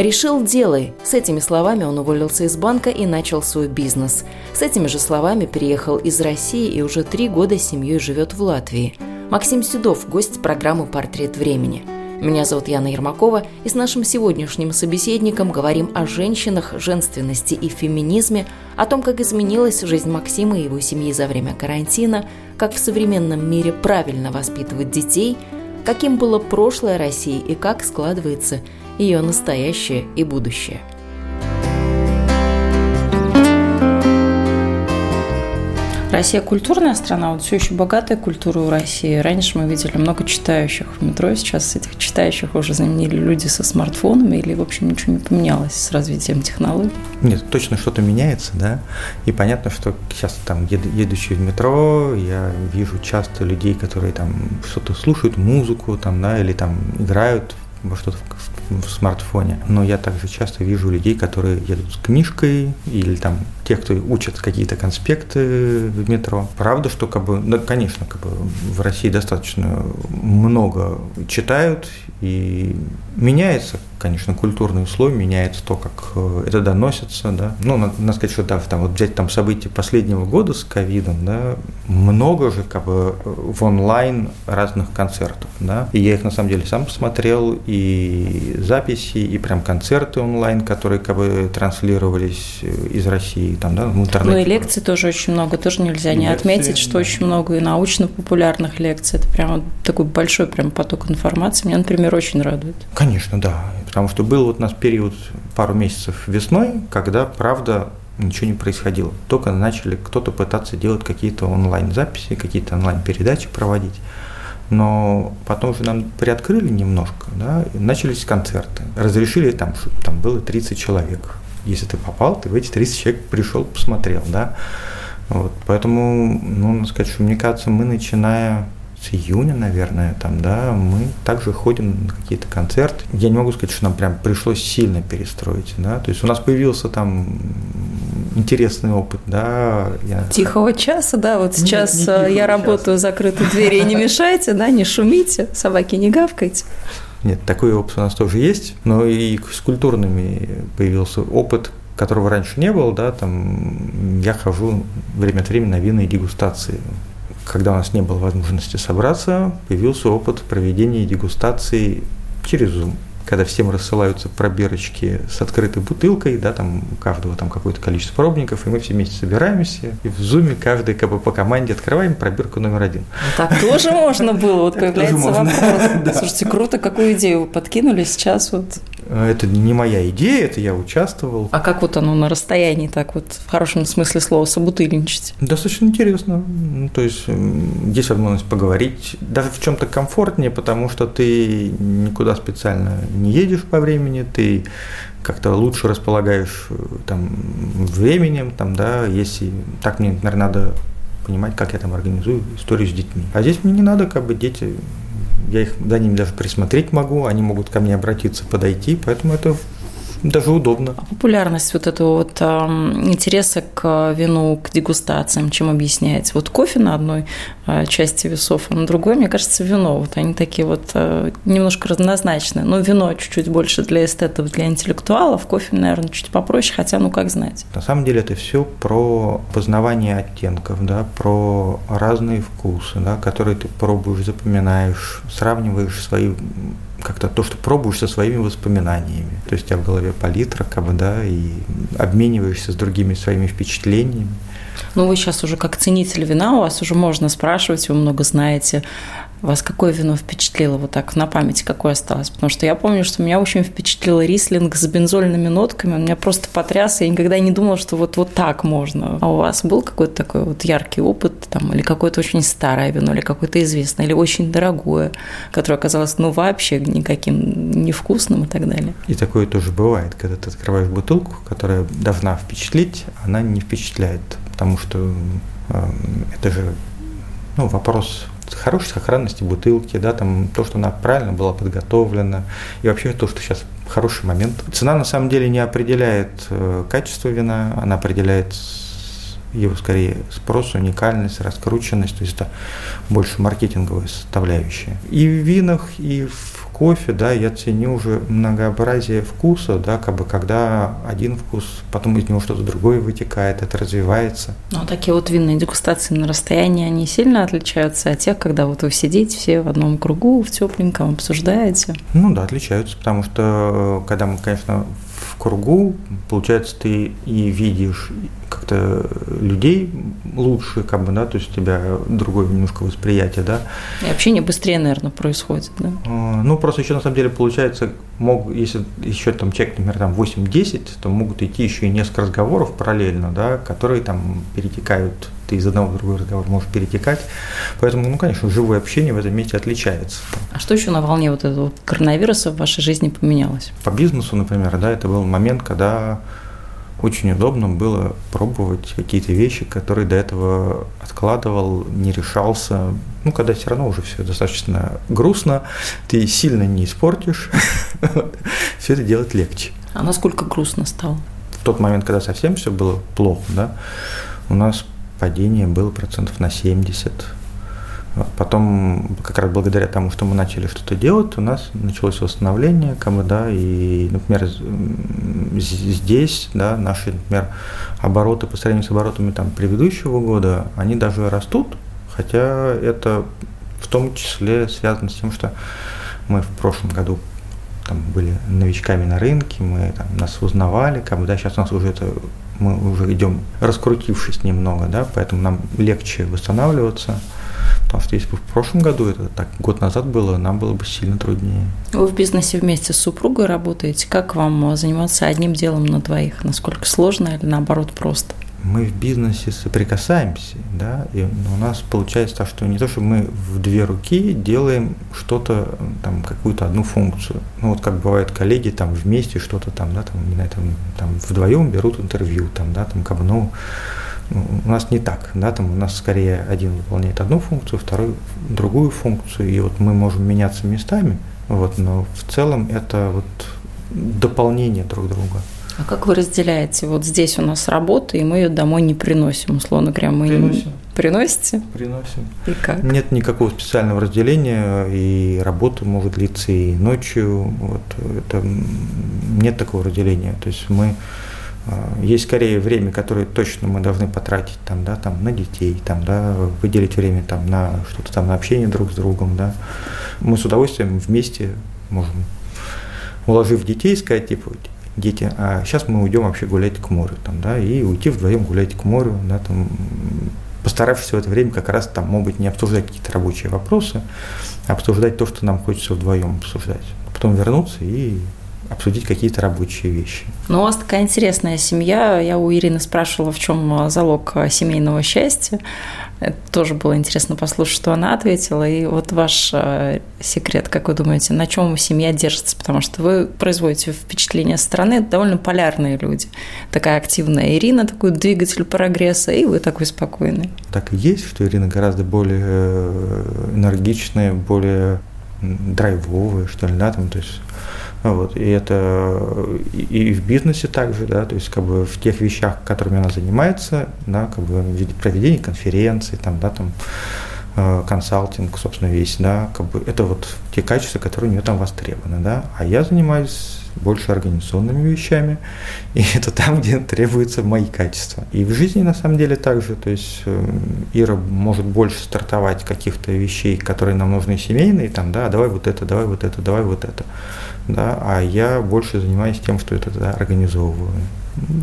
«Решил – делай». С этими словами он уволился из банка и начал свой бизнес. С этими же словами переехал из России и уже три года с семьей живет в Латвии. Максим Седов – гость программы «Портрет времени». Меня зовут Яна Ермакова, и с нашим сегодняшним собеседником говорим о женщинах, женственности и феминизме, о том, как изменилась жизнь Максима и его семьи за время карантина, как в современном мире правильно воспитывать детей, каким было прошлое России и как складывается ее настоящее и будущее. Россия культурная страна, вот все еще богатая культура у России. Раньше мы видели много читающих в метро, сейчас этих читающих уже заменили люди со смартфонами, или, в общем, ничего не поменялось с развитием технологий? Нет, точно что-то меняется, да, и понятно, что сейчас там, едущий в метро, я вижу часто людей, которые там что-то слушают, музыку, там, да, или там играют во что-то в смартфоне. Но я также часто вижу людей, которые едут с книжкой или там тех, кто учат какие-то конспекты в метро. Правда, что как бы, ну, конечно, как бы в России достаточно много читают и меняется, конечно, культурный слой, меняется то, как э, это доносится, да. Ну, надо, надо сказать, что да, там вот взять там события последнего года с ковидом, да, много же как бы в онлайн разных концертов, да. И я их на самом деле сам посмотрел, и записи, и прям концерты онлайн, которые как бы транслировались из России, там, да, в интернете. Ну и лекций тоже очень много, тоже нельзя и не лекции, отметить, что да. очень много и научно-популярных лекций. Это прямо такой большой прям поток информации. Меня, например, очень радует. Конечно, да. Потому что был вот у нас период пару месяцев весной, когда, правда, ничего не происходило. Только начали кто-то пытаться делать какие-то онлайн-записи, какие-то онлайн-передачи проводить. Но потом уже нам приоткрыли немножко, да, начались концерты. Разрешили там, там было 30 человек. Если ты попал, ты в эти 30 человек пришел, посмотрел, да. Вот, поэтому, ну, надо сказать, что мне кажется, мы начиная с июня, наверное, там, да, мы также ходим на какие-то концерты. Я не могу сказать, что нам прям пришлось сильно перестроить, да, то есть у нас появился там интересный опыт, да. Я... Тихого часа, да, вот сейчас не, не я работаю часа. закрытой двери, не мешайте, да, не шумите, собаки не гавкайте. Нет, такой опыт у нас тоже есть, но и с культурными появился опыт, которого раньше не было, да, там я хожу время от времени на винные дегустации. Когда у нас не было возможности собраться, появился опыт проведения дегустации через Zoom когда всем рассылаются пробирочки с открытой бутылкой, да, там у каждого там какое-то количество пробников, и мы все вместе собираемся, и в зуме каждый как бы по команде открываем пробирку номер один. Так тоже можно было, вот появляется вопрос. Слушайте, круто, какую идею вы подкинули сейчас вот это не моя идея, это я участвовал. А как вот оно на расстоянии так вот, в хорошем смысле слова, собутыльничать? Достаточно интересно. Ну, то есть есть возможность поговорить. Даже в чем-то комфортнее, потому что ты никуда специально не едешь по времени, ты как-то лучше располагаешь э, там, временем, там, да, если так мне, наверное, надо понимать, как я там организую историю с детьми. А здесь мне не надо, как бы дети я их за ними даже присмотреть могу, они могут ко мне обратиться, подойти, поэтому это даже удобно. А популярность вот этого вот э, интереса к вину, к дегустациям, чем объясняется? Вот кофе на одной э, части весов, а на другой, мне кажется, вино. Вот они такие вот э, немножко разнозначные. Но вино чуть-чуть больше для эстетов, для интеллектуалов, кофе, наверное, чуть попроще, хотя ну как знать. На самом деле это все про познавание оттенков, да, про разные вкусы, да, которые ты пробуешь, запоминаешь, сравниваешь свои как-то то, что пробуешь со своими воспоминаниями. То есть у тебя в голове палитра, как бы, да, и обмениваешься с другими своими впечатлениями. Ну, вы сейчас уже как ценитель вина, у вас уже можно спрашивать, вы много знаете. Вас какое вино впечатлило вот так на памяти, какое осталось? Потому что я помню, что меня очень впечатлил рислинг с бензольными нотками. Он меня просто потряс. Я никогда не думала, что вот, вот так можно. А у вас был какой-то такой вот яркий опыт там, или какое-то очень старое вино, или какое-то известное, или очень дорогое, которое оказалось, ну, вообще никаким невкусным и так далее. И такое тоже бывает, когда ты открываешь бутылку, которая должна впечатлить, она не впечатляет, потому что э, это же ну, вопрос хорошей сохранности бутылки, да, там то, что она правильно была подготовлена, и вообще то, что сейчас хороший момент. Цена на самом деле не определяет э, качество вина, она определяет его скорее спрос, уникальность, раскрученность, то есть это больше маркетинговая составляющая. И в винах, и в кофе, да, я ценю уже многообразие вкуса, да, как бы когда один вкус, потом из него что-то другое вытекает, это развивается. Ну, а такие вот винные дегустации на расстоянии, они сильно отличаются от тех, когда вот вы сидите все в одном кругу, в тепленьком, обсуждаете? Ну да, отличаются, потому что э, когда мы, конечно, в кругу, получается, ты и видишь как-то людей лучше, как бы, да, то есть у тебя другое немножко восприятие, да. И общение быстрее, наверное, происходит, да? А, ну, просто еще на самом деле получается, мог, если еще там человек, например, там 8-10, то могут идти еще и несколько разговоров параллельно, да, которые там перетекают ты из одного в другой разговор можешь перетекать. Поэтому, ну, конечно, живое общение в этом месте отличается. А что еще на волне вот этого коронавируса в вашей жизни поменялось? По бизнесу, например, да, это был момент, когда очень удобно было пробовать какие-то вещи, которые до этого откладывал, не решался. Ну, когда все равно уже все достаточно грустно, ты сильно не испортишь, все это делать легче. А насколько грустно стало? В тот момент, когда совсем все было плохо, да, у нас падение было процентов на 70. Потом, как раз благодаря тому, что мы начали что-то делать, у нас началось восстановление, бы, да, и, например, здесь, да, наши, например, обороты по сравнению с оборотами там предыдущего года, они даже растут, хотя это в том числе связано с тем, что мы в прошлом году там были новичками на рынке, мы там, нас узнавали, как бы, да, сейчас у нас уже это мы уже идем раскрутившись немного, да, поэтому нам легче восстанавливаться. Потому что если бы в прошлом году это так год назад было, нам было бы сильно труднее. Вы в бизнесе вместе с супругой работаете. Как вам заниматься одним делом на двоих? Насколько сложно или наоборот просто? Мы в бизнесе соприкасаемся, да, и у нас получается так, что не то, что мы в две руки делаем что-то, там, какую-то одну функцию. Ну, вот как бывает коллеги там вместе что-то там, да, там, не знаю, там, вдвоем берут интервью, там, да, там, как ну, у нас не так, да, там у нас скорее один выполняет одну функцию, второй другую функцию, и вот мы можем меняться местами, вот, но в целом это вот дополнение друг друга. А как вы разделяете? Вот здесь у нас работа, и мы ее домой не приносим, условно говоря. Мы приносим. Приносите? Приносим. И как? Нет никакого специального разделения, и работа может длиться и ночью. Вот, это, нет такого разделения. То есть мы а, есть скорее время, которое точно мы должны потратить там, да, там, на детей, там, да, выделить время там, на что-то там, на общение друг с другом. Да. Мы с удовольствием вместе можем, уложив детей, сказать, типа, дети, а сейчас мы уйдем вообще гулять к морю, там, да, и уйти вдвоем гулять к морю, да, там, постаравшись в это время как раз там, могут быть, не обсуждать какие-то рабочие вопросы, а обсуждать то, что нам хочется вдвоем обсуждать. Потом вернуться и обсудить какие-то рабочие вещи. Ну, у вас такая интересная семья. Я у Ирины спрашивала, в чем залог семейного счастья. Это тоже было интересно послушать, что она ответила. И вот ваш э, секрет, как вы думаете, на чем семья держится? Потому что вы производите впечатление страны, довольно полярные люди. Такая активная Ирина, такой двигатель прогресса, и вы такой спокойный. Так и есть, что Ирина гораздо более э, энергичная, более драйвовая, что ли, да, там, то есть вот, и это и, в бизнесе также, да, то есть как бы в тех вещах, которыми она занимается, да, как бы в виде проведения конференций, там, да, там, э, консалтинг, собственно, весь, да, как бы это вот те качества, которые у нее там востребованы, да, а я занимаюсь больше организационными вещами, и это там, где требуются мои качества. И в жизни на самом деле также, то есть э, Ира может больше стартовать каких-то вещей, которые нам нужны семейные, там, да, давай вот это, давай вот это, давай вот это да, а я больше занимаюсь тем, что это да, организовываю.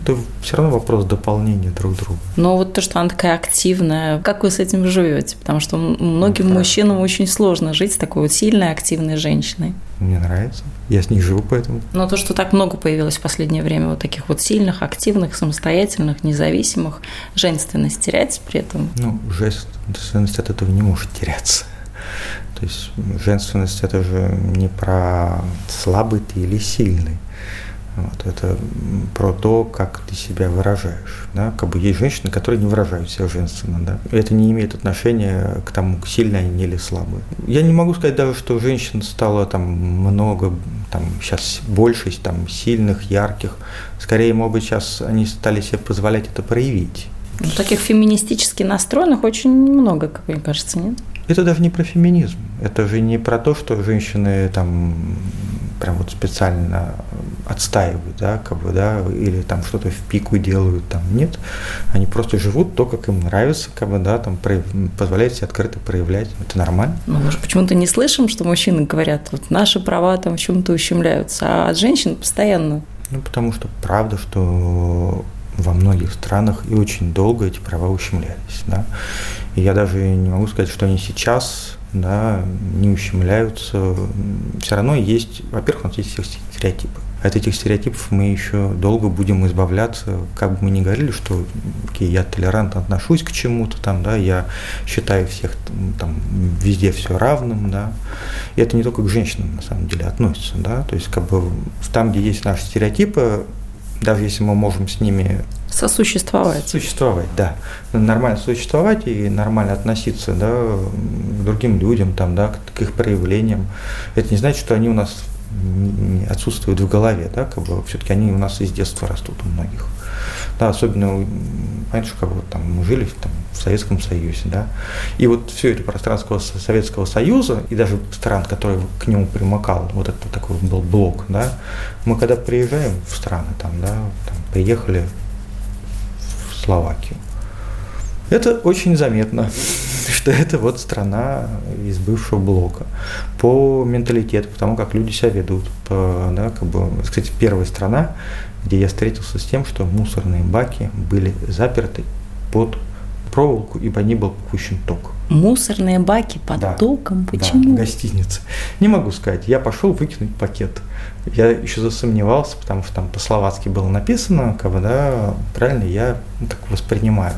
это все равно вопрос дополнения друг друга. Но вот то, что она такая активная, как вы с этим живете? Потому что многим мужчинам очень сложно жить с такой вот сильной, активной женщиной. Мне нравится. Я с ней живу поэтому. Но то, что так много появилось в последнее время вот таких вот сильных, активных, самостоятельных, независимых, женственность терять при этом? Ну, женственность от этого не может теряться. То есть женственность это же не про слабый ты или сильный. Вот, это про то, как ты себя выражаешь. Да? Как бы есть женщины, которые не выражают себя женственно. Да? Это не имеет отношения к тому, сильные они или слабые. Я не могу сказать даже, что женщин стало там много, там сейчас больше там, сильных, ярких. Скорее, может быть, сейчас они стали себе позволять это проявить. Ну, таких феминистически настроенных очень много, как мне кажется, нет? Это даже не про феминизм. Это же не про то, что женщины там прям вот специально отстаивают, да, как бы, да, или там что-то в пику делают, там нет, они просто живут то, как им нравится, как бы, да, там позволяют себе открыто проявлять, это нормально. Ну, мы же почему-то не слышим, что мужчины говорят, вот наши права там в чем-то ущемляются, а от женщин постоянно. Ну, потому что правда, что во многих странах и очень долго эти права ущемлялись, да, и я даже не могу сказать, что они сейчас да, не ущемляются. Все равно есть, во-первых, у нас есть стереотипы. От этих стереотипов мы еще долго будем избавляться, как бы мы ни говорили, что окей, я толерантно отношусь к чему-то, там, да, я считаю всех там, везде все равным, да. И это не только к женщинам на самом деле относится, да, то есть как бы там, где есть наши стереотипы, даже если мы можем с ними Сосуществовать. Существовать, да. Нормально существовать и нормально относиться да, к другим людям, там, да, к их проявлениям. Это не значит, что они у нас отсутствуют в голове, да, как бы все-таки они у нас из детства растут у многих. Да, особенно, понимаешь, как вот там мы жили там, в Советском Союзе, да, и вот все это пространство Советского Союза и даже стран, которые к нему примыкал, вот это такой был блок, да, мы когда приезжаем в страны, там, да, там, приехали в Словакию, это очень заметно, что это вот страна из бывшего блока. По менталитету, по тому, как люди себя ведут. По, да, как бы, кстати, первая страна, где я встретился с тем, что мусорные баки были заперты под проволоку, ибо не был пущен ток. Мусорные баки под да, током? Почему? Да, гостиница. Не могу сказать. Я пошел выкинуть пакет. Я еще засомневался, потому что там по-словацки было написано, как бы, да, правильно я ну, так воспринимаю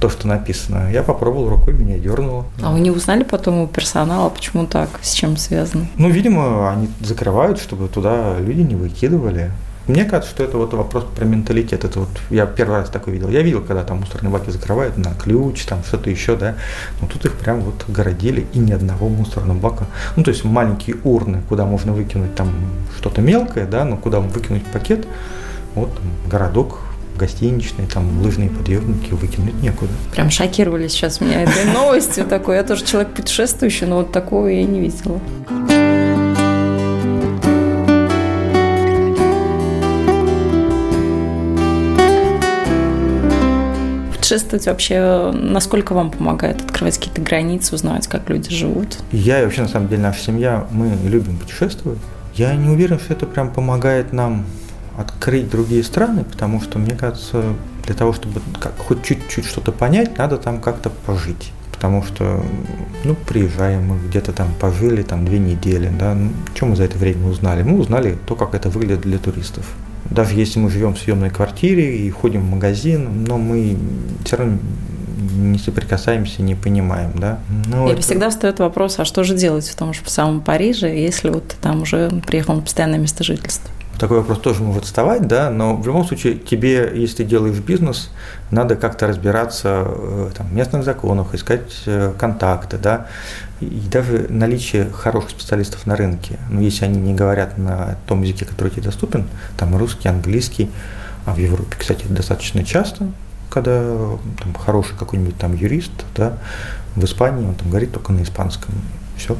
то, что написано. Я попробовал рукой, меня дернуло. А вы не узнали потом у персонала, почему так, с чем связано? Ну, видимо, они закрывают, чтобы туда люди не выкидывали. Мне кажется, что это вот вопрос про менталитет. Это вот я первый раз такой видел. Я видел, когда там мусорные баки закрывают на ключ, там что-то еще, да. Но тут их прям вот городили и ни одного мусорного бака. Ну, то есть маленькие урны, куда можно выкинуть там что-то мелкое, да, но куда выкинуть пакет, вот там, городок гостиничные, там лыжные подъемники выкинуть некуда. Прям шокировали сейчас меня этой новостью такой. Я тоже человек путешествующий, но вот такого я не видела. Путешествовать вообще, насколько вам помогает открывать какие-то границы, узнавать, как люди живут? Я и вообще, на самом деле, наша семья, мы любим путешествовать. Я не уверен, что это прям помогает нам открыть другие страны, потому что, мне кажется, для того, чтобы как, хоть чуть-чуть что-то понять, надо там как-то пожить. Потому что, ну, приезжаем, мы где-то там пожили, там, две недели, да, ну, что мы за это время узнали? Мы узнали то, как это выглядит для туристов даже если мы живем в съемной квартире и ходим в магазин, но мы все равно не соприкасаемся, не понимаем, да. Ну, и это... всегда встает вопрос, а что же делать в том же самом Париже, если вот ты там уже приехал на постоянное место жительства? Такой вопрос тоже может вставать, да, но в любом случае тебе, если ты делаешь бизнес, надо как-то разбираться э, там, в местных законах, искать э, контакты, да, и даже наличие хороших специалистов на рынке, ну, если они не говорят на том языке, который тебе доступен, там русский, английский, а в Европе, кстати, достаточно часто, когда там, хороший какой-нибудь там юрист, да, в Испании он там говорит только на испанском, все,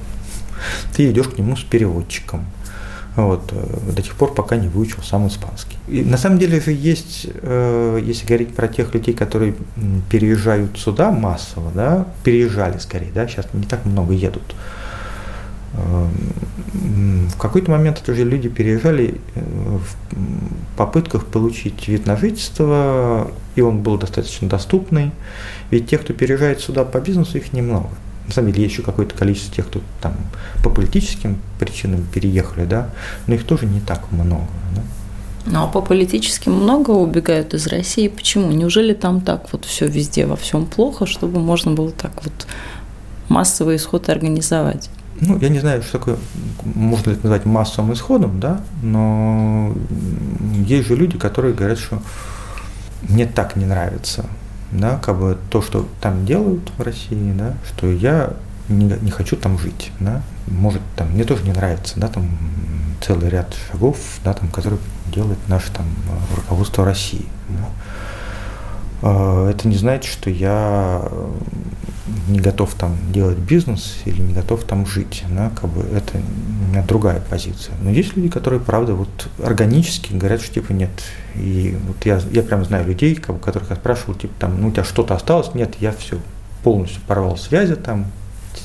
ты идешь к нему с переводчиком, вот, э, до тех пор, пока не выучил сам испанский. И на самом деле же есть, э, если говорить про тех людей, которые переезжают сюда массово, да, переезжали скорее, да, сейчас не так много едут. Эм, в какой-то момент это же люди переезжали э, попытках получить вид на жительство, и он был достаточно доступный. Ведь тех, кто переезжает сюда по бизнесу, их немного. На самом деле есть еще какое-то количество тех, кто там по политическим причинам переехали, да, но их тоже не так много. Да? Ну а по политическим много убегают из России. Почему? Неужели там так вот все везде, во всем плохо, чтобы можно было так вот массовый исход организовать? Ну, я не знаю, что такое, можно ли это назвать массовым исходом, да, но есть же люди, которые говорят, что мне так не нравится, да, как бы то, что там делают в России, да, что я не, не хочу там жить, да, может, там, мне тоже не нравится, да, там целый ряд шагов, да, там, которые делает наше там руководство России. Да. А, это не значит, что я не готов там делать бизнес или не готов там жить. Да, как бы это у меня другая позиция. Но есть люди, которые, правда, вот органически говорят, что типа нет. И вот я, я прям знаю людей, как которых я спрашивал, типа там, ну у тебя что-то осталось? Нет, я все полностью порвал связи там,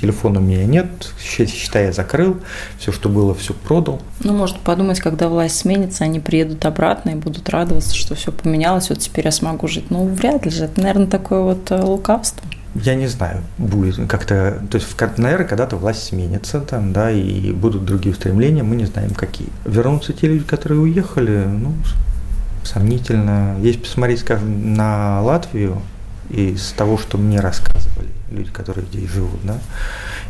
телефона у меня нет, считай, я закрыл, все, что было, все продал. Ну, может подумать, когда власть сменится, они приедут обратно и будут радоваться, что все поменялось, вот теперь я смогу жить. Ну, вряд ли же, это, наверное, такое вот э, лукавство. Я не знаю, будет как-то, то есть, наверное, когда-то власть сменится, там, да, и будут другие устремления, мы не знаем какие. Вернутся те люди, которые уехали, ну, сомнительно. Есть посмотреть, скажем, на Латвию, из того, что мне рассказывали люди, которые здесь живут. Да?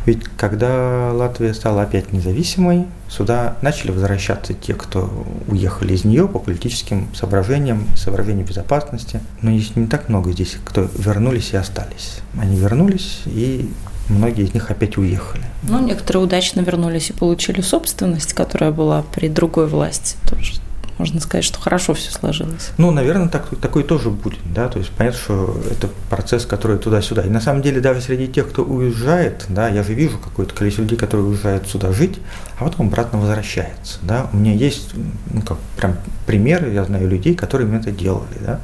Ведь когда Латвия стала опять независимой, сюда начали возвращаться те, кто уехали из нее по политическим соображениям, соображениям безопасности. Но есть не так много здесь, кто вернулись и остались. Они вернулись, и многие из них опять уехали. Ну, некоторые удачно вернулись и получили собственность, которая была при другой власти. Тоже можно сказать, что хорошо все сложилось. Ну, наверное, так, такой тоже будет, да, то есть понятно, что это процесс, который туда-сюда. И на самом деле даже среди тех, кто уезжает, да, я же вижу какое-то количество людей, которые уезжают сюда жить, а потом обратно возвращается, да. У меня есть, ну, как прям примеры, я знаю людей, которые это делали, да.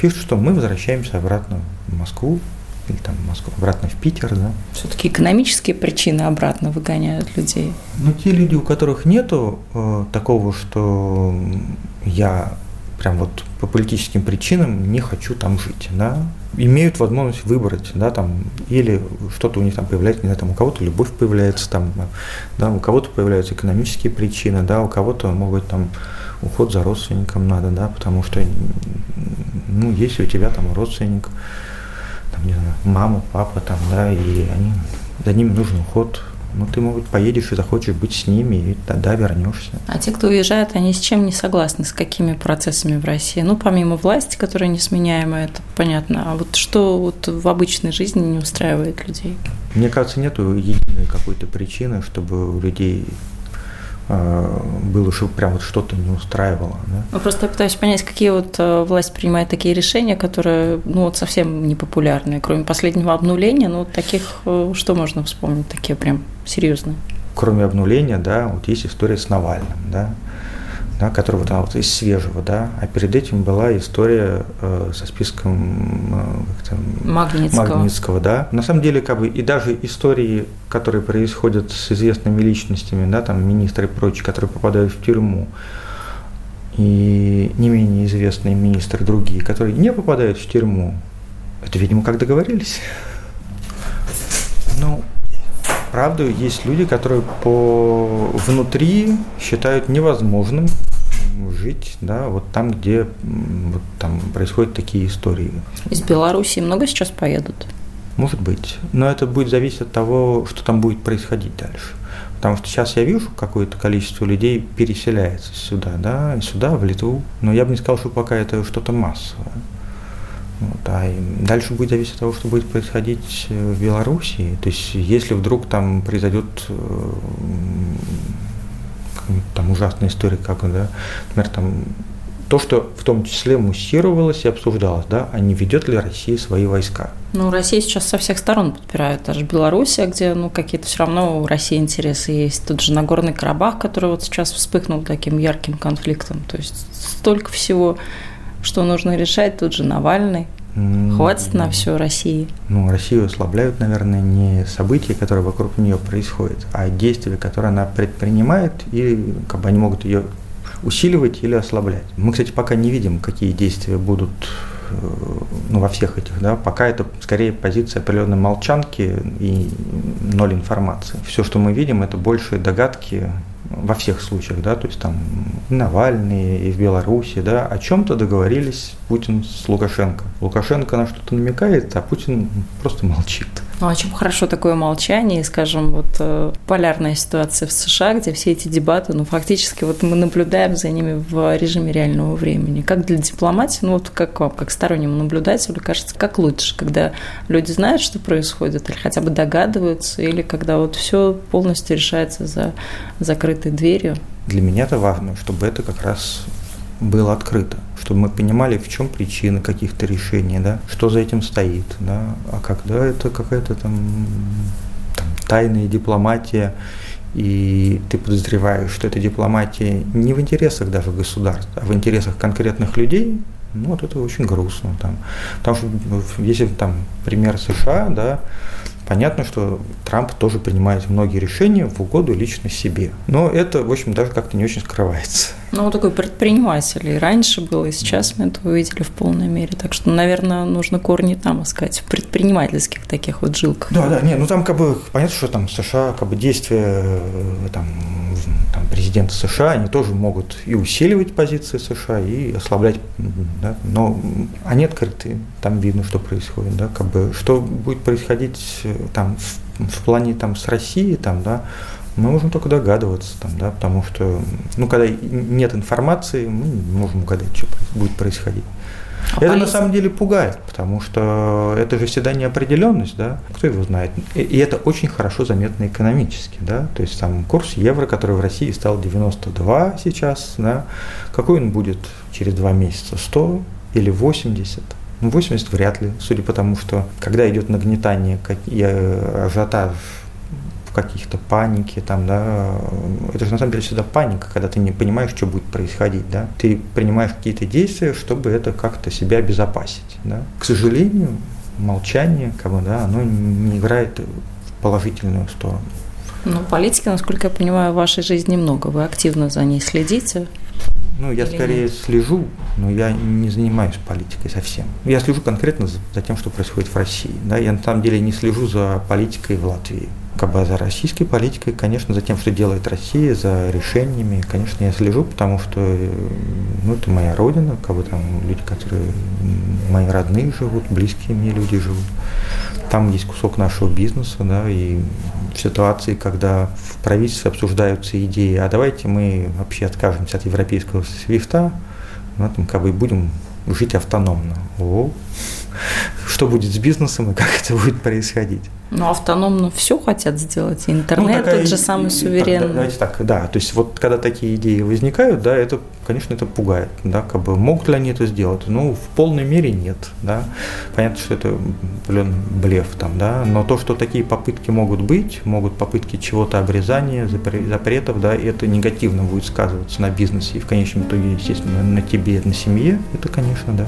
Пишут, что мы возвращаемся обратно в Москву, или там в Москву, обратно в Питер, да. Все-таки экономические причины обратно выгоняют людей. Ну, те люди, у которых нету э, такого, что я прям вот по политическим причинам не хочу там жить, да, имеют возможность выбрать, да, там, или что-то у них там появляется, не знаю, там у кого-то любовь появляется, там, да, у кого-то появляются экономические причины, да, у кого-то, быть, там, уход за родственником надо, да, потому что, ну, если у тебя там родственник, там, не знаю, маму, папа там, да, и они, за ними нужен уход. Ну, ты, может поедешь и захочешь быть с ними, и тогда вернешься. А те, кто уезжает, они с чем не согласны, с какими процессами в России? Ну, помимо власти, которая несменяемая, это понятно. А вот что вот в обычной жизни не устраивает людей? Мне кажется, нету единой какой-то причины, чтобы у людей было, что прям вот что-то не устраивало. Да? Ну, просто я пытаюсь понять, какие вот э, власть принимает такие решения, которые ну, вот совсем непопулярные, кроме последнего обнуления, ну, таких, э, что можно вспомнить, такие прям серьезные? Кроме обнуления, да, вот есть история с Навальным, да, да, которого там вот из свежего, да, а перед этим была история э, со списком э, Магнитского. Магнитского, да. На самом деле, как бы и даже истории, которые происходят с известными личностями, да, там министры и прочие, которые попадают в тюрьму, и не менее известные министры другие, которые не попадают в тюрьму, это, видимо, как договорились. Ну, правда, есть люди, которые по внутри считают невозможным жить, да, вот там, где вот там происходят такие истории. Из Беларуси много сейчас поедут? Может быть, но это будет зависеть от того, что там будет происходить дальше. Потому что сейчас я вижу, какое-то количество людей переселяется сюда, да, сюда, в Литву. Но я бы не сказал, что пока это что-то массовое. Вот, а дальше будет зависеть от того, что будет происходить э, в Белоруссии. То есть, если вдруг там произойдет э, там ужасная история, как, да, например, там то, что в том числе муссировалось и обсуждалось, да, а не ведет ли Россия свои войска? Ну, Россия сейчас со всех сторон подпирает, даже Белоруссия, где, ну, какие-то все равно у России интересы есть. Тут же Нагорный Карабах, который вот сейчас вспыхнул таким ярким конфликтом. То есть столько всего, что нужно решать, тут же Навальный. Хватит на все России. Ну, Россию ослабляют, наверное, не события, которые вокруг нее происходят, а действия, которые она предпринимает, и как бы они могут ее усиливать или ослаблять. Мы, кстати, пока не видим, какие действия будут э, ну, во всех этих, да, пока это скорее позиция определенной молчанки и ноль информации. Все, что мы видим, это больше догадки во всех случаях, да, то есть там Навальный и в Беларуси, да, о чем-то договорились Путин с Лукашенко. Лукашенко на что-то намекает, а Путин просто молчит. Ну, чем хорошо такое молчание, скажем, вот э, полярная ситуация в США, где все эти дебаты, ну, фактически вот мы наблюдаем за ними в режиме реального времени. Как для дипломатии, ну, вот как вам, как стороннему наблюдателю, кажется, как лучше, когда люди знают, что происходит, или хотя бы догадываются, или когда вот все полностью решается за закрытой дверью? Для меня это важно, чтобы это как раз было открыто, чтобы мы понимали, в чем причина каких-то решений, да, что за этим стоит, да, а когда это какая-то там, там тайная дипломатия, и ты подозреваешь, что эта дипломатия не в интересах даже государства, а в интересах конкретных людей, ну вот это очень грустно. Там. Потому что если там пример США, да, Понятно, что Трамп тоже принимает многие решения в угоду лично себе. Но это, в общем, даже как-то не очень скрывается. Ну, он такой предприниматель. И раньше было, и сейчас мы это увидели в полной мере. Так что, наверное, нужно корни там искать, в предпринимательских таких вот жилках. Да, да, нет, ну там как бы понятно, что там США, как бы действия э, там, там, президента США, они тоже могут и усиливать позиции США, и ослаблять, да, но они открыты, там видно, что происходит, да, как бы, что будет происходить э, там в, в плане там с Россией, там, да, мы можем только догадываться, там, да, потому что, ну, когда нет информации, мы не можем угадать, что будет происходить. А это на самом деле пугает, потому что это же всегда неопределенность, да, кто его знает. И, и это очень хорошо заметно экономически, да, то есть там курс евро, который в России стал 92 сейчас, да, какой он будет через два месяца, 100 или 80? Ну, 80 вряд ли, судя по тому, что когда идет нагнетание и э, ажиотаж каких-то паники, там, да, это же на самом деле всегда паника, когда ты не понимаешь, что будет происходить, да, ты принимаешь какие-то действия, чтобы это как-то себя обезопасить, да. К сожалению, молчание, как бы, да, оно не играет в положительную сторону. Ну, политики, насколько я понимаю, в вашей жизни много. Вы активно за ней следите. Ну, я Или скорее нет? слежу, но я не занимаюсь политикой совсем. Я слежу конкретно за, за тем, что происходит в России. Да? Я на самом деле не слежу за политикой в Латвии как бы за российской политикой, конечно, за тем, что делает Россия, за решениями, конечно, я слежу, потому что ну, это моя родина, как бы там люди, которые мои родные живут, близкие мне люди живут. Там есть кусок нашего бизнеса, да, и в ситуации, когда в правительстве обсуждаются идеи, а давайте мы вообще откажемся от европейского свифта, ну, там, как бы будем жить автономно. О, что будет с бизнесом и как это будет происходить. Ну, автономно все хотят сделать. интернет ну, такая, тот же самый суверенный. Так, давайте так, да. То есть вот когда такие идеи возникают, да, это, конечно, это пугает. Да, как бы могут ли они это сделать? Ну, в полной мере нет. Да. Понятно, что это блин, блеф там, да. Но то, что такие попытки могут быть, могут попытки чего-то обрезания, запретов, да, и это негативно будет сказываться на бизнесе и в конечном итоге, естественно, на тебе, на семье, это, конечно, да.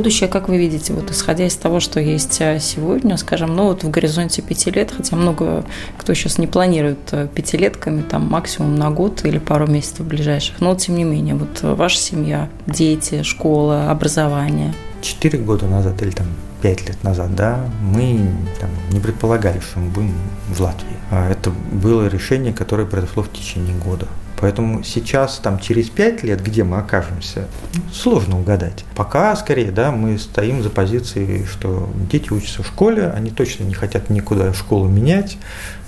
Будущее, как вы видите, вот исходя из того, что есть а, сегодня, скажем, ну вот в горизонте пяти лет, хотя много кто сейчас не планирует а, пятилетками, там максимум на год или пару месяцев ближайших, но тем не менее, вот ваша семья, дети, школа, образование. Четыре года назад или там пять лет назад, да, мы там, не предполагали, что мы будем в Латвии. А это было решение, которое произошло в течение года. Поэтому сейчас, там, через пять лет, где мы окажемся, сложно угадать. Пока, скорее, да, мы стоим за позицией, что дети учатся в школе, они точно не хотят никуда школу менять.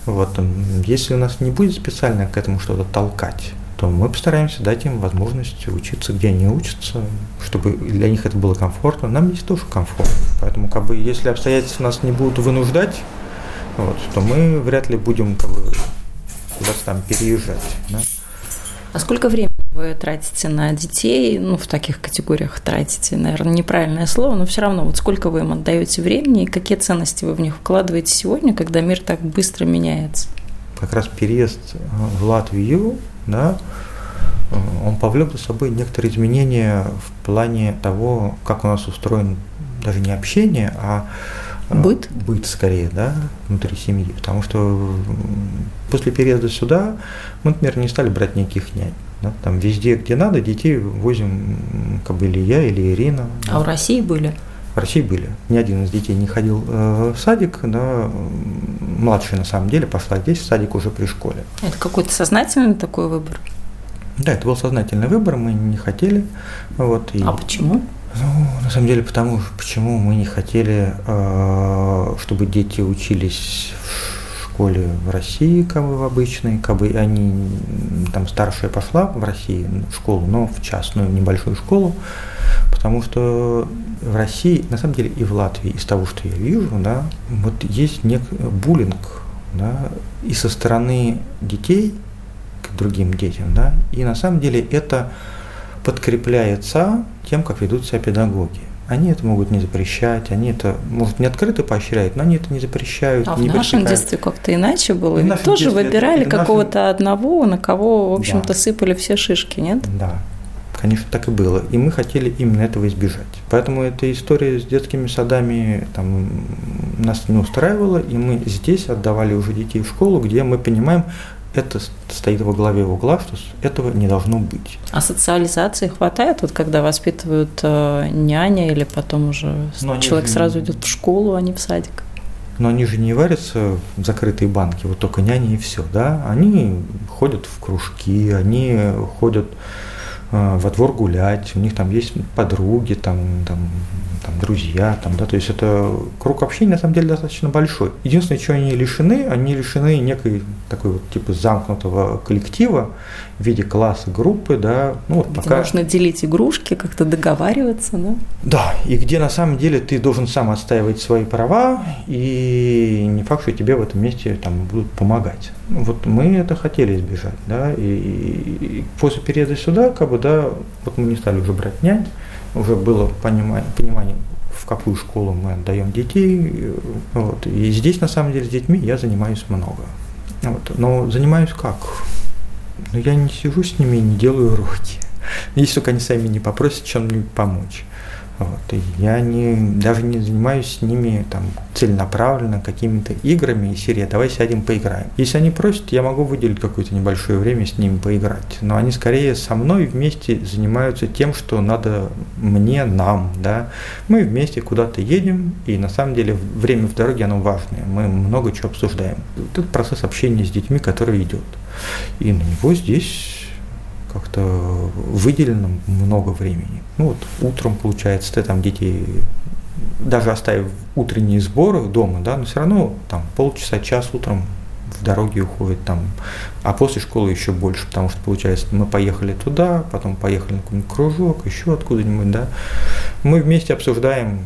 Вот, если у нас не будет специально к этому что-то толкать, то мы постараемся дать им возможность учиться, где они учатся, чтобы для них это было комфортно. Нам здесь тоже комфортно. Поэтому, как бы, если обстоятельства нас не будут вынуждать, вот, то мы вряд ли будем как бы, куда-то там переезжать. Да? А сколько времени вы тратите на детей? Ну, в таких категориях тратите, наверное, неправильное слово, но все равно, вот сколько вы им отдаете времени и какие ценности вы в них вкладываете сегодня, когда мир так быстро меняется? Как раз переезд э, в Латвию, да, э, он повлек за собой некоторые изменения в плане того, как у нас устроен даже не общение, а Быт? Быт скорее, да, внутри семьи. Потому что после переезда сюда мы, например, не стали брать никаких нянь. Да, там везде, где надо, детей возим, как бы или я, или Ирина. А в России были? В России были. Ни один из детей не ходил э, в садик, да, младший на самом деле пошла здесь, в садик уже при школе. Это какой-то сознательный такой выбор? Да, это был сознательный выбор, мы не хотели. Вот, и... А почему? Ну, на самом деле, потому почему мы не хотели, э, чтобы дети учились в школе в России, как бы в обычной, как бы они, там старшая пошла в России в школу, но в частную небольшую школу, потому что в России, на самом деле и в Латвии, из того, что я вижу, да, вот есть нек буллинг, да, и со стороны детей к другим детям, да, и на самом деле это подкрепляется тем, как ведут себя педагоги. Они это могут не запрещать, они это, может, не открыто поощряют, но они это не запрещают. А не в нашем детстве как-то иначе было? Ведь тоже выбирали какого-то нашем... одного, на кого, в общем-то, да. сыпали все шишки, нет? Да, конечно, так и было. И мы хотели именно этого избежать. Поэтому эта история с детскими садами там, нас не устраивала, и мы здесь отдавали уже детей в школу, где мы понимаем, это стоит во главе угла, что этого не должно быть. А социализации хватает, вот когда воспитывают э, няня или потом уже Но человек же... сразу идет в школу, а не в садик? Но они же не варятся в закрытые банки, вот только няни и все, да? Они ходят в кружки, они ходят э, во двор гулять, у них там есть подруги, там, там там, друзья, там, да, то есть это круг общения на самом деле достаточно большой. Единственное, чего они лишены, они лишены некой такой вот типа замкнутого коллектива в виде класса, группы, да, ну вот где пока... можно делить игрушки, как-то договариваться, да? Да, и где на самом деле ты должен сам отстаивать свои права, и не факт, что тебе в этом месте там будут помогать. Вот мы это хотели избежать, да, и, и после переезда сюда, как бы, да, вот мы не стали уже брать нянь, уже было понимание, понимание в какую школу мы отдаем детей. Вот. И здесь, на самом деле, с детьми я занимаюсь много. Вот. Но занимаюсь как? Но я не сижу с ними и не делаю уроки. Если только они сами не попросят чем-нибудь помочь. Вот. И я не, даже не занимаюсь с ними там, целенаправленно какими-то играми и серии «давай сядем поиграем». Если они просят, я могу выделить какое-то небольшое время с ними поиграть. Но они скорее со мной вместе занимаются тем, что надо мне, нам. Да? Мы вместе куда-то едем, и на самом деле время в дороге оно важное. Мы много чего обсуждаем. Это процесс общения с детьми, который идет. И на него здесь как-то выделено много времени. Ну вот утром, получается, ты там детей, даже оставив утренние сборы дома, да, но все равно там полчаса, час утром в дороге уходит там, а после школы еще больше, потому что получается мы поехали туда, потом поехали на какой-нибудь кружок, еще откуда-нибудь, да. Мы вместе обсуждаем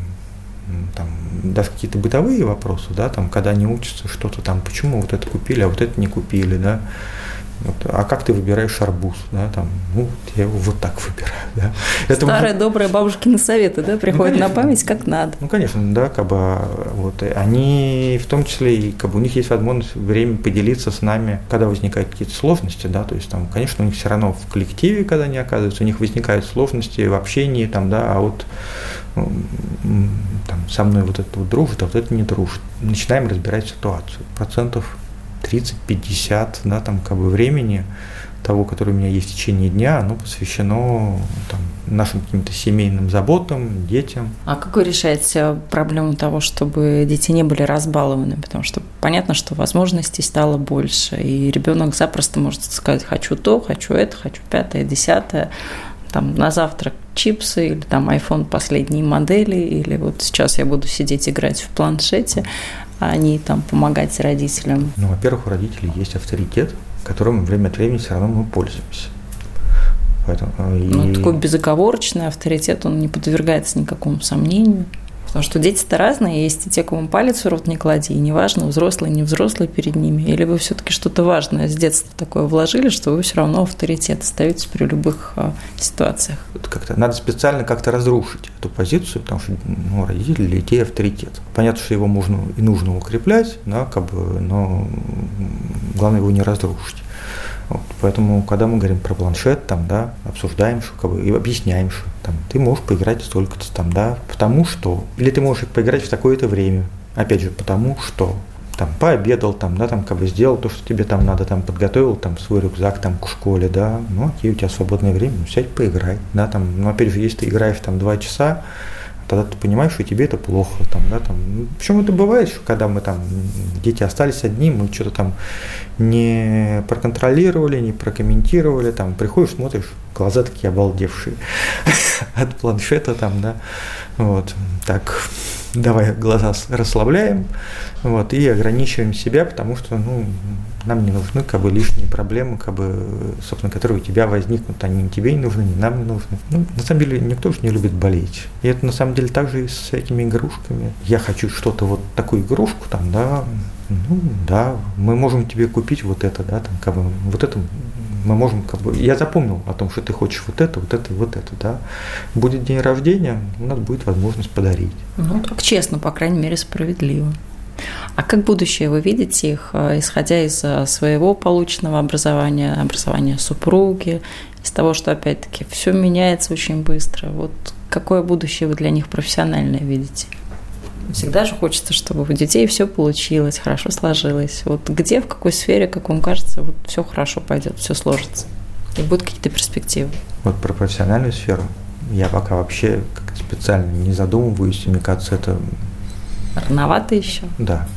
там, даже какие-то бытовые вопросы, да, там, когда они учатся что-то там, почему вот это купили, а вот это не купили, да. Вот, а как ты выбираешь арбуз? Да, там, ну, я его вот так выбираю. Да. Это Старые может... добрые бабушкины советы, да, приходят ну, на память как надо. Ну, конечно, да, как бы, вот, они в том числе, и как бы у них есть возможность время поделиться с нами, когда возникают какие-то сложности, да, то есть там, конечно, у них все равно в коллективе, когда они оказываются, у них возникают сложности в общении, там, да, а вот там, со мной вот это вот дружит, а вот это не дружит. Начинаем разбирать ситуацию. Процентов 30-50 да, там, как бы времени того, которое у меня есть в течение дня, оно посвящено там, нашим каким-то семейным заботам, детям. А как вы решаете проблему того, чтобы дети не были разбалованы? Потому что понятно, что возможностей стало больше, и ребенок запросто может сказать «хочу то, хочу это, хочу пятое, десятое» там на завтрак чипсы или там iPhone последней модели, или вот сейчас я буду сидеть играть в планшете а не там помогать родителям? Ну, во-первых, у родителей есть авторитет, которым время от времени все равно мы пользуемся. Поэтому, э, и... Ну, такой безоговорочный авторитет, он не подвергается никакому сомнению. Потому что дети-то разные, есть и те, кому палец в рот не клади, и неважно, взрослый, не взрослый перед ними. Или вы все-таки что-то важное с детства такое вложили, что вы все равно авторитет остаетесь при любых а, ситуациях. Как-то надо специально как-то разрушить эту позицию, потому что ну, родители для детей авторитет. Понятно, что его можно и нужно укреплять, да, как бы, но главное его не разрушить. Вот, поэтому, когда мы говорим про планшет, там, да, обсуждаем, что, как бы, и объясняем, что там, ты можешь поиграть столько-то там, да, потому что, или ты можешь поиграть в такое-то время, опять же, потому что, там, пообедал, там, да, там, как бы сделал то, что тебе там надо, там, подготовил, там, свой рюкзак, там, к школе, да, ну, окей, у тебя свободное время, ну, сядь, поиграй, да, там, ну, опять же, если ты играешь, там, два часа, тогда ты понимаешь, что тебе это плохо. Там, да, там. Ну, Причем это бывает, что когда мы там, дети остались одни, мы что-то там не проконтролировали, не прокомментировали, там, приходишь, смотришь, глаза такие обалдевшие от планшета там, да, вот, так, давай глаза расслабляем, вот, и ограничиваем себя, потому что, ну, нам не нужны как бы лишние проблемы, как бы, собственно, которые у тебя возникнут, они ни тебе не нужны, ни нам не нужны. Ну, на самом деле, никто же не любит болеть. И это на самом деле также и с этими игрушками. Я хочу что-то вот такую игрушку, там, да, ну, да, мы можем тебе купить вот это, да, там, как бы, вот это мы можем, как бы, я запомнил о том, что ты хочешь вот это, вот это и вот это, да. Будет день рождения, у нас будет возможность подарить. Ну, так честно, по крайней мере, справедливо. А как будущее вы видите их, э, исходя из э, своего полученного образования, образования супруги, из того, что опять-таки все меняется очень быстро. Вот какое будущее вы для них профессиональное видите? Всегда же хочется, чтобы у детей все получилось, хорошо сложилось. Вот где, в какой сфере, как вам кажется, вот все хорошо пойдет, все сложится. И будут какие-то перспективы. Вот про профессиональную сферу я пока вообще специально не задумываюсь, мне кажется, это Рановато еще? Да.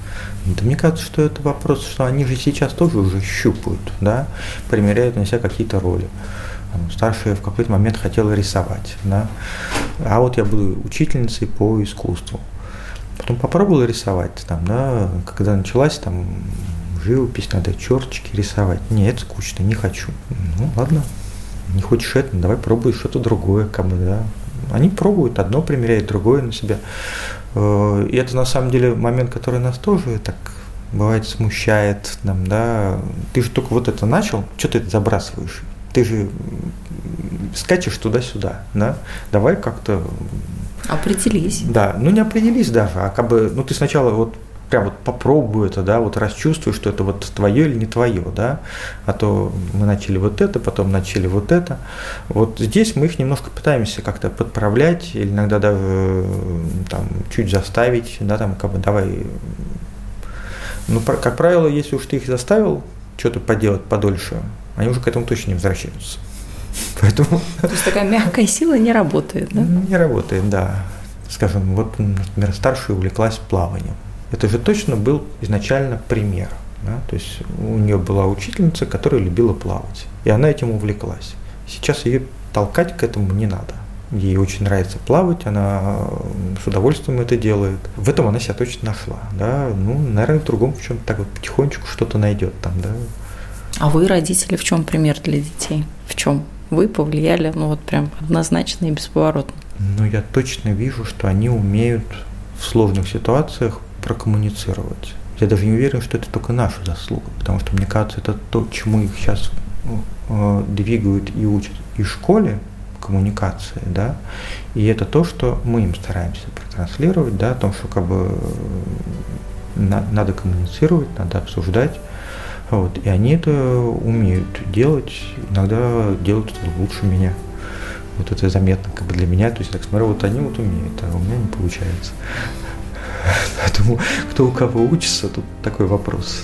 Да мне кажется, что это вопрос, что они же сейчас тоже уже щупают, да, примеряют на себя какие-то роли. Старшая в какой-то момент хотела рисовать, да, а вот я буду учительницей по искусству. Потом попробовала рисовать, там, да, когда началась там живопись, надо черточки рисовать. Нет, это скучно, не хочу. Ну, ладно, не хочешь это, давай пробуй что-то другое, как бы, да. Они пробуют, одно примеряют, другое на себя. Э, и это на самом деле момент, который нас тоже так бывает смущает, нам, да, ты же только вот это начал, что ты это забрасываешь? Ты же скачешь туда-сюда, да? Давай как-то... Определись. Да, ну не определись даже, а как бы, ну ты сначала вот прям вот попробуй это, да, вот расчувствуй, что это вот твое или не твое, да, а то мы начали вот это, потом начали вот это. Вот здесь мы их немножко пытаемся как-то подправлять, или иногда даже там чуть заставить, да, там как бы давай. Ну, как правило, если уж ты их заставил что-то поделать подольше, они уже к этому точно не возвращаются. Поэтому... То есть такая мягкая сила не работает, да? Не работает, да. Скажем, вот, например, старшая увлеклась плаванием. Это же точно был изначально пример. Да? То есть у нее была учительница, которая любила плавать, и она этим увлеклась. Сейчас ее толкать к этому не надо. Ей очень нравится плавать, она с удовольствием это делает. В этом она себя точно нашла. Да? Ну, наверное, в другом в чем-то так вот потихонечку что-то найдет там, да. А вы, родители, в чем пример для детей? В чем? Вы повлияли, ну вот прям однозначно и бесповоротно. Ну, я точно вижу, что они умеют в сложных ситуациях прокоммуницировать. Я даже не уверен, что это только наша заслуга, потому что, мне кажется, это то, чему их сейчас э, двигают и учат и в школе, коммуникации, да, и это то, что мы им стараемся протранслировать, да, о том, что как бы на, надо коммуницировать, надо обсуждать, вот, и они это умеют делать, иногда делают это лучше меня. Вот это заметно как бы для меня, то есть так смотрю, вот они вот умеют, а у меня не получается. Поэтому кто у кого учится, тут такой вопрос.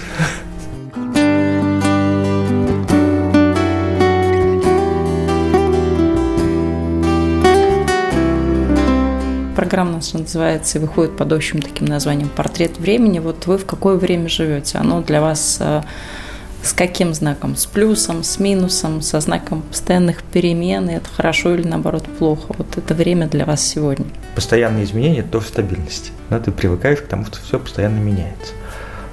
Программа у нас называется и выходит под общим таким названием «Портрет времени». Вот вы в какое время живете? Оно для вас э, с каким знаком? С плюсом, с минусом, со знаком постоянных перемен, и это хорошо или наоборот плохо? Вот это время для вас сегодня. Постоянные изменения – это тоже стабильность. Да, ты привыкаешь к тому, что все постоянно меняется.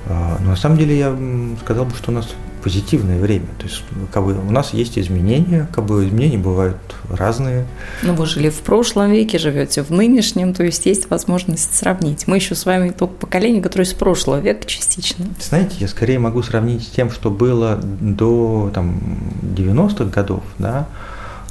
А, но на самом деле я сказал бы, что у нас позитивное время. То есть как бы, у нас есть изменения, как бы изменения бывают разные. Ну, вы жили в прошлом веке, живете в нынешнем, то есть есть возможность сравнить. Мы еще с вами только поколение, которое из прошлого века частично. Знаете, я скорее могу сравнить с тем, что было до там, 90-х годов, да,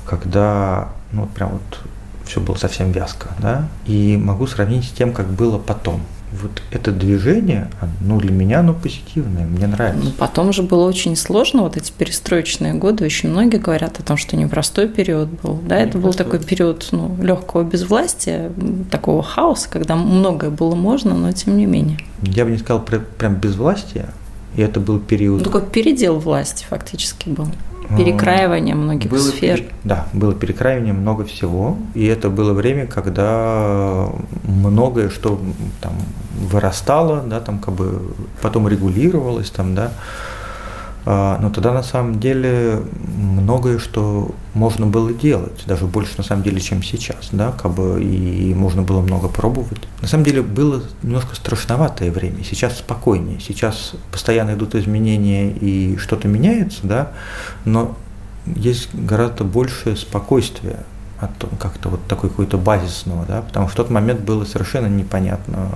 когда ну, вот прям вот все было совсем вязко, да, и могу сравнить с тем, как было потом вот это движение, ну, для меня оно позитивное, мне нравится. Ну, потом же было очень сложно, вот эти перестроечные годы, очень многие говорят о том, что непростой период был, да, это был такой период, ну, легкого безвластия, такого хаоса, когда многое было можно, но тем не менее. Я бы не сказал прям безвластия, и это был период... Ну, такой передел власти фактически был. Перекраивание многих было сфер. Пере... Да, было перекраивание много всего, и это было время, когда многое что там вырастало, да, там как бы потом регулировалось, там, да, а, но тогда на самом деле многое, что можно было делать, даже больше на самом деле, чем сейчас, да, как бы и можно было много пробовать. На самом деле было немножко страшноватое время, сейчас спокойнее, сейчас постоянно идут изменения и что-то меняется, да, но есть гораздо больше спокойствия как-то вот такой какой-то базисного, да, потому что в тот момент было совершенно непонятно,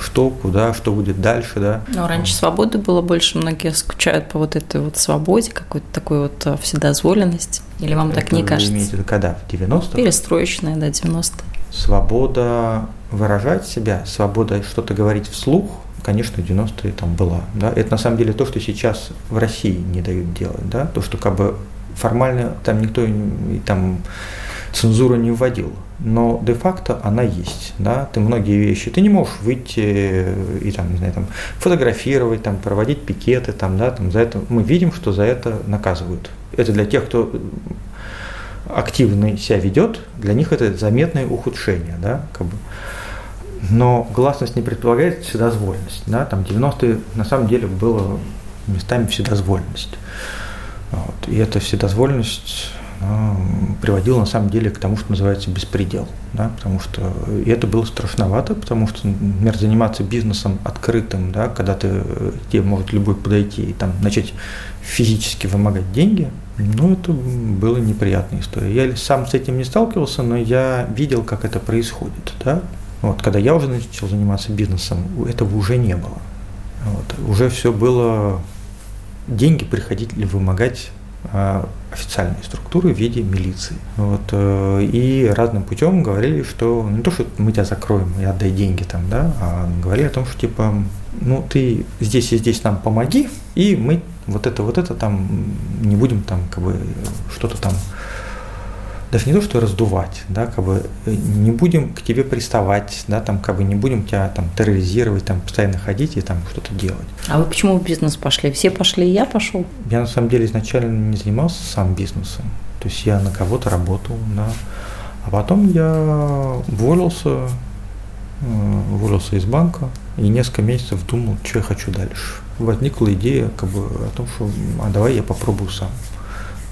что, куда, что будет дальше, да. Но раньше свободы было больше, многие скучают по вот этой вот свободе, какой-то такой вот э, вседозволенности. Или вам Это так не кажется? имеете в виду когда? В 90-х? Перестроечная, да, 90-е. Свобода выражать себя, свобода что-то говорить вслух, конечно, в 90-е там была. Да? Это на самом деле то, что сейчас в России не дают делать. Да? То, что как бы формально там никто там цензуру не вводил, но де-факто она есть, да, ты многие вещи, ты не можешь выйти и там, не знаю, там, фотографировать, там, проводить пикеты, там, да, там, за это, мы видим, что за это наказывают. Это для тех, кто активно себя ведет, для них это заметное ухудшение, да, как бы. Но гласность не предполагает вседозволенность, да, там 90-е на самом деле было местами вседозволенность. Вот. И эта вседозволенность приводило на самом деле к тому, что называется беспредел. Да, потому что и это было страшновато, потому что, например, заниматься бизнесом открытым, да, когда ты, тебе может любой подойти и там начать физически вымогать деньги, ну, это было неприятная история. Я сам с этим не сталкивался, но я видел, как это происходит. Да? Вот, когда я уже начал заниматься бизнесом, этого уже не было. Вот, уже все было, деньги приходили вымогать а, официальные структуры в виде милиции. Вот, э, и разным путем говорили, что не то, что мы тебя закроем и отдай деньги там, да, а говорили о том, что типа, ну ты здесь и здесь нам помоги, и мы вот это, вот это там не будем там как бы что-то там даже не то, что раздувать, да, как бы э, не будем к тебе приставать, да, там, как бы не будем тебя там терроризировать, там, постоянно ходить и там что-то делать. А вы почему в бизнес пошли? Все пошли, я пошел? Я на самом деле изначально не занимался сам бизнесом, то есть я на кого-то работал, да, а потом я уволился, э, уволился из банка и несколько месяцев думал, что я хочу дальше. Возникла идея как бы о том, что а давай я попробую сам.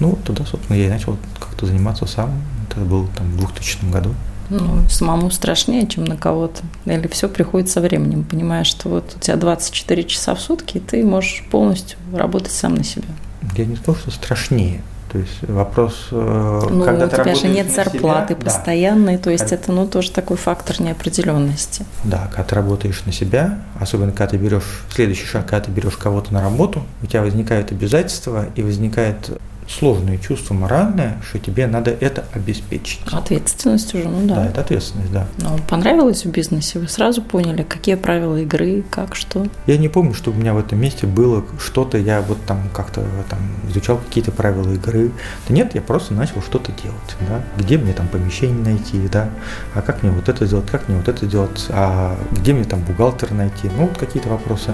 Ну, тогда, собственно, я и начал как-то заниматься сам. Это был там в 2000 году. Ну, самому страшнее, чем на кого-то. Или все приходит со временем, понимаешь, что вот у тебя 24 часа в сутки, и ты можешь полностью работать сам на себя. Я не сказал, что страшнее. То есть вопрос, э, ну, когда у тебя же нет зарплаты себя, постоянной, да. то есть это ну тоже такой фактор неопределенности. Да, когда ты работаешь на себя, особенно когда ты берешь следующий шаг, когда ты берешь кого-то на работу, у тебя возникают обязательства и возникает сложное чувство моральное, что тебе надо это обеспечить. Ответственность уже, ну да. Да, это ответственность, да. Но понравилось в бизнесе? Вы сразу поняли, какие правила игры, как, что? Я не помню, что у меня в этом месте было что-то, я вот там как-то там изучал какие-то правила игры. Да нет, я просто начал что-то делать, да. Где мне там помещение найти, да, а как мне вот это сделать, как мне вот это сделать, а где мне там бухгалтера найти, ну вот какие-то вопросы.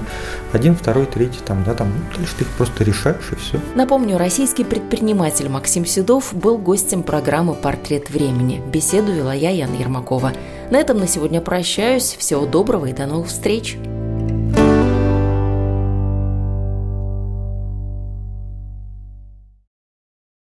Один, второй, третий, там, да, там, ну, дальше ты их просто решаешь и все. Напомню, российский предприниматель предприниматель Максим Седов был гостем программы «Портрет времени». Беседу вела я, Яна Ермакова. На этом на сегодня прощаюсь. Всего доброго и до новых встреч!